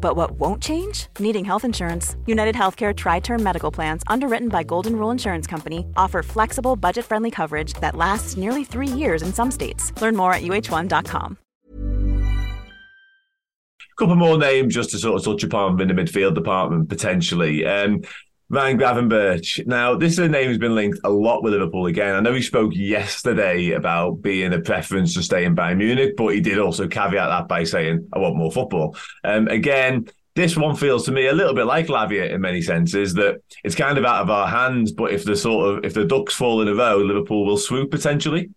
But what won't change? Needing health insurance. United Healthcare Tri Term Medical Plans, underwritten by Golden Rule Insurance Company, offer flexible, budget friendly coverage that lasts nearly three years in some states. Learn more at uhone.com. A couple more names just to sort of touch upon in the midfield department potentially. Um, Ryan Gravenberch. Now, this is a name who's been linked a lot with Liverpool again. I know he spoke yesterday about being a preference to stay in Bayern Munich, but he did also caveat that by saying, I want more football. Um, again, this one feels to me a little bit like Lavia in many senses that it's kind of out of our hands, but if the sort of if the ducks fall in a row, Liverpool will swoop potentially.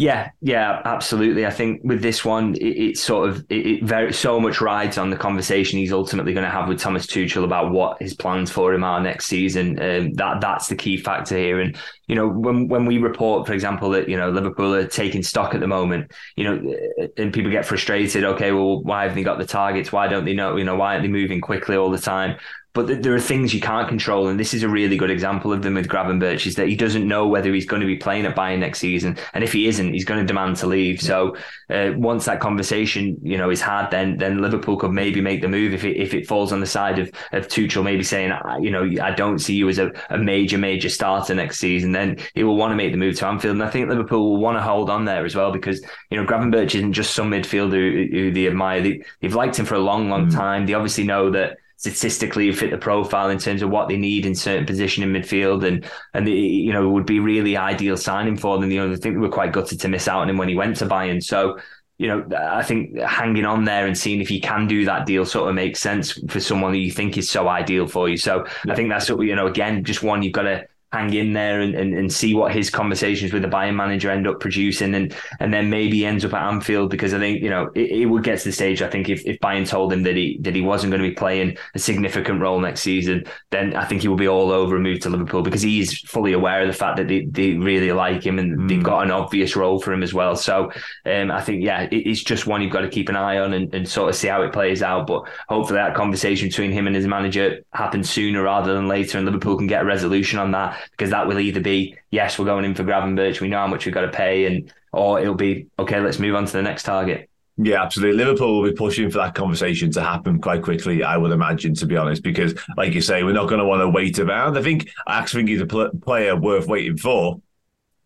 Yeah, yeah, absolutely. I think with this one, it, it sort of it, it, very so much rides on the conversation he's ultimately going to have with Thomas Tuchel about what his plans for him are next season. Um, that that's the key factor here. And you know, when when we report, for example, that you know Liverpool are taking stock at the moment, you know, and people get frustrated. Okay, well, why haven't they got the targets? Why don't they know? You know, why aren't they moving quickly all the time? But th- there are things you can't control, and this is a really good example of them with Gravenberch. Is that he doesn't know whether he's going to be playing at Bayern next season, and if he isn't, he's going to demand to leave. So uh, once that conversation, you know, is had, then then Liverpool could maybe make the move if it if it falls on the side of of Tuchel, maybe saying, you know, I don't see you as a, a major major starter next season. Then he will want to make the move to Anfield, and I think Liverpool will want to hold on there as well because you know Gravenberch isn't just some midfielder who, who they admire. They, have liked him for a long, long mm. time. They obviously know that statistically fit the profile in terms of what they need in certain position in midfield and and the, you know would be really ideal signing for them you know I think they were quite gutted to miss out on him when he went to Bayern so you know I think hanging on there and seeing if you can do that deal sort of makes sense for someone that you think is so ideal for you so yeah. I think that's what, you know again just one you've got to hang in there and, and, and see what his conversations with the Bayern manager end up producing. And and then maybe ends up at Anfield because I think you know it, it, would get to the stage I think if, if Bayern told him that he that he wasn't going to be playing a significant role next season then I think he will be all over and move to Liverpool because he's fully aware of the fact that they, they really like him and mm. they've got an obvious role for him as well. So um, I think yeah it, it's just one you've got to keep an eye on and, and sort of see how it plays out. But hopefully that conversation between him and his manager happens sooner rather than later and Liverpool can get a resolution on that because that will either be yes, we're going in for Gravenberch, we know how much we've got to pay, and or it'll be okay, let's move on to the next target. Yeah, absolutely. Liverpool will be pushing for that conversation to happen quite quickly, I would imagine, to be honest, because, like you say, we're not going to want to wait around. I think I actually think he's a pl- player worth waiting for,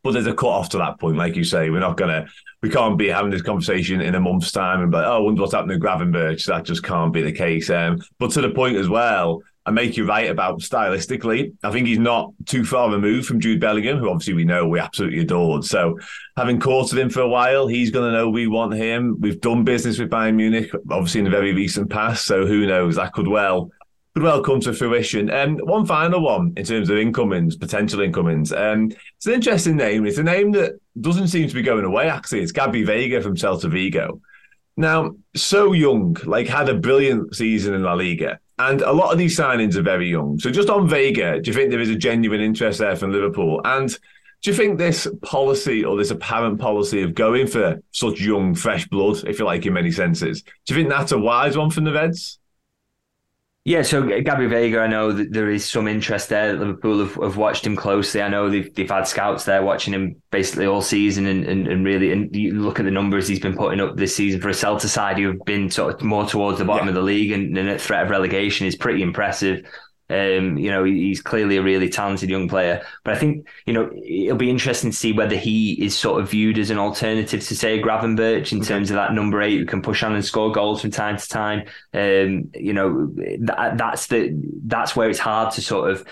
but there's a cut off to that point, like you say. We're not going to, we can't be having this conversation in a month's time and be like, oh, I wonder what's happening to Gravenberch. That just can't be the case. Um, but to the point as well, I make you right about stylistically. I think he's not too far removed from Jude Bellingham, who obviously we know we absolutely adored. So having courted him for a while, he's going to know we want him. We've done business with Bayern Munich, obviously in the very recent past. So who knows? That could well could well come to fruition. And um, one final one in terms of incomings, potential incomings. Um, it's an interesting name. It's a name that doesn't seem to be going away. Actually, it's Gabri Veiga from Celta Vigo. Now, so young, like had a brilliant season in La Liga and a lot of these signings are very young. So just on Veiga, do you think there is a genuine interest there from Liverpool? And do you think this policy or this apparent policy of going for such young, fresh blood, if you like, in many senses, do you think that's a wise one from the Reds? Yeah, so Gabri Veiga, I know that there is some interest there. Liverpool have, have, watched him closely. I know they've, they've had scouts there watching him basically all season, and, and, and really, and you look at the numbers he's been putting up this season for a Celta side who have been sort of more towards the bottom yeah. of the league and, and at threat of relegation is pretty impressive. Um, you know, he's clearly a really talented young player. But I think, you know, it'll be interesting to see whether he is sort of viewed as an alternative to, say, Gravenberch in okay. terms of that number eight who can push on and score goals from time to time. Um, you know, that, that's the that's where it's hard to sort of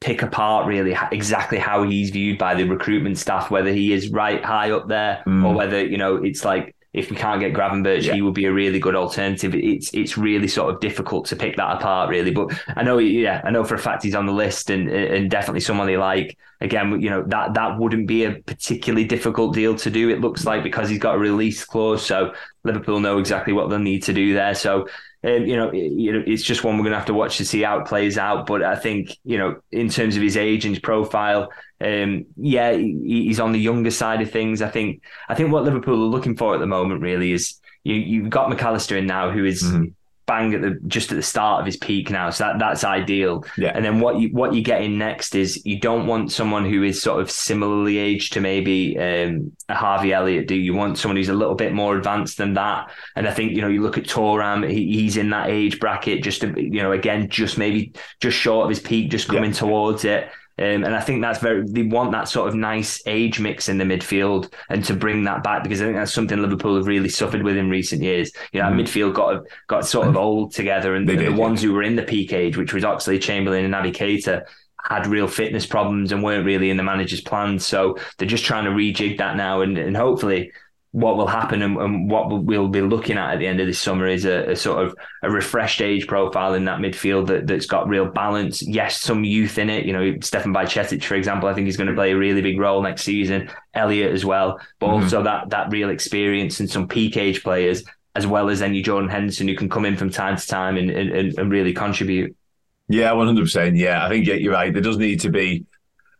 pick apart really exactly how he's viewed by the recruitment staff, whether he is right high up there mm. or whether, you know, it's like if we can't get Gravenberch, yeah. he would be a really good alternative. It's it's really sort of difficult to pick that apart, really. But I know, yeah, I know for a fact he's on the list and and definitely someone they like. Again, you know that that wouldn't be a particularly difficult deal to do. It looks like because he's got a release clause, so Liverpool know exactly what they'll need to do there. So um, you know, you know, it's just one we're going to have to watch to see how it plays out. But I think, you know, in terms of his age and his profile, um, yeah, he, he's on the younger side of things. I think, I think what Liverpool are looking for at the moment really is you you've got Mac Allister in now, who is, mm-hmm bang at the just at the start of his peak now. So that that's ideal. Yeah. And then what you what you get in next is you don't want someone who is sort of similarly aged to maybe um, a Harvey Elliott. Do you want someone who's a little bit more advanced than that? And I think you know you look at Thuram, he, he's in that age bracket. Just to, you know again, just maybe just short of his peak, just coming yeah. towards it. Um, and I think that's very, they want that sort of nice age mix in the midfield and to bring that back because I think that's something Liverpool have really suffered with in recent years. You know, mm. midfield got got sort of old together and, the, did, the ones yeah. who were in the peak age, which was Oxlade Chamberlain and Naby Keita, had real fitness problems and weren't really in the manager's plans. So they're just trying to rejig that now and, and hopefully what will happen and, and, what we'll be looking at at the end of this summer is a, a, sort of a refreshed age profile in that midfield that, that's got real balance. Yes, some youth in it. You know, Stefan Bajcetic, for example, I think he's going to play a really big role next season. Elliott as well, but mm-hmm. also that that real experience and some peak age players, as well as any Jordan Henderson who can come in from time to time and, and, and really contribute. Yeah, one hundred percent. Yeah, I think you're right. There does need to be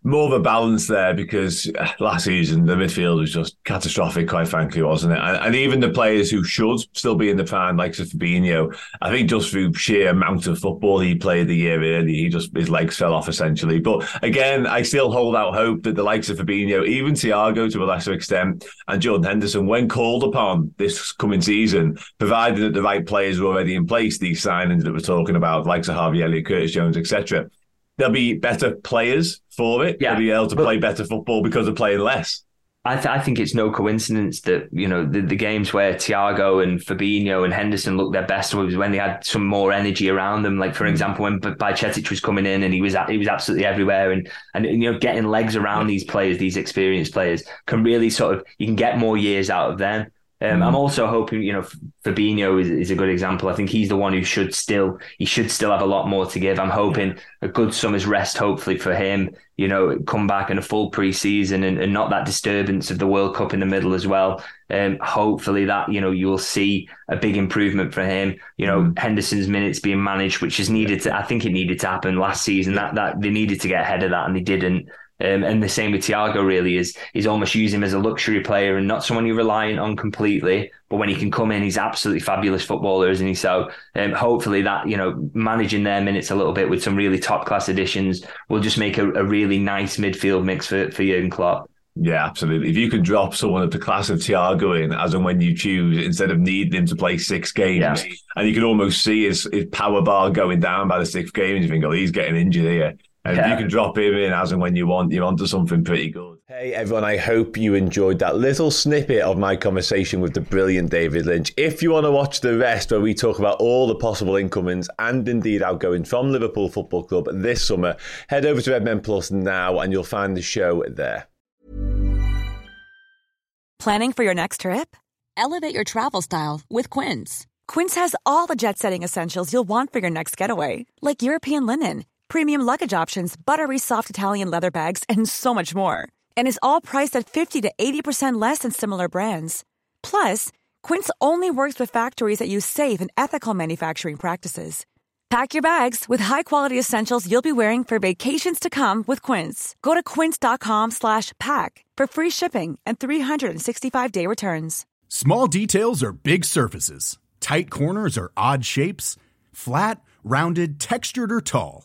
more of a balance there because uh, last season the midfield was just catastrophic, quite frankly, wasn't it? And, and, even the players who should still be in the prime, like Fabinho, I think just through sheer amount of football he played the year early, he just his legs fell off essentially. But again, I still hold out hope that the likes of Fabinho, even Thiago to a lesser extent, and Jordan Henderson, when called upon this coming season, provided that the right players were already in place, these signings that we're talking about, likes of Harvey Elliott, Curtis Jones, etc there'll be better players for it. Yeah. They'll be able to play better football because of playing less. I, th- I, think it's no coincidence that you know the, the games where Thiago and Fabinho and Henderson looked their best was when they had some more energy around them. Like for mm. example, when Bajcetic was coming in and he was he was absolutely everywhere, and and you know getting legs around these players, these experienced players, can really sort of you can get more years out of them. Um, I'm mm. also hoping, you know, Fabinho is, is a good example. I think he's the one who should still he should still have a lot more to give. I'm hoping a good summer's rest, hopefully for him. You know, come back in a full preseason and, and not that disturbance of the World Cup in the middle as well. Um, hopefully that you know you will see a big improvement for him. You know, mm. Henderson's minutes being managed, which is needed to. I think it needed to happen last season. That that they needed to get ahead of that, and they didn't. Um, and the same with Thiago really is is almost use him as a luxury player and not someone you're reliant on completely. But when he can come in, he's absolutely fabulous footballer, isn't he? So um, hopefully that you know managing their minutes a little bit with some really top class additions will just make a, a really nice midfield mix for for Jurgen Klopp. Yeah, absolutely. If you could drop someone of the class of Thiago in as and when you choose, instead of needing him to play six games, yeah. and you can almost see his, his power bar going down by the sixth game, and you think, oh, he's getting injured here. And yeah. you can drop him in as and when you want, you're onto something pretty good. Hey everyone, I hope you enjoyed that little snippet of my conversation with the brilliant David Lynch. If you want to watch the rest, where we talk about all the possible incomings and indeed outgoings from Liverpool Football Club this summer, head over to Redmen Plus now and you'll find the show there. Planning for your next trip? Elevate your travel style with Quince. Quince has all the jet setting essentials you'll want for your next getaway, like European linen premium luggage options, buttery soft Italian leather bags, and so much more. And is all priced at 50 to 80% less than similar brands. Plus, Quince only works with factories that use safe and ethical manufacturing practices. Pack your bags with high-quality essentials you'll be wearing for vacations to come with Quince. Go to quince.com/pack for free shipping and 365-day returns. Small details are big surfaces. Tight corners are odd shapes. Flat, rounded, textured or tall.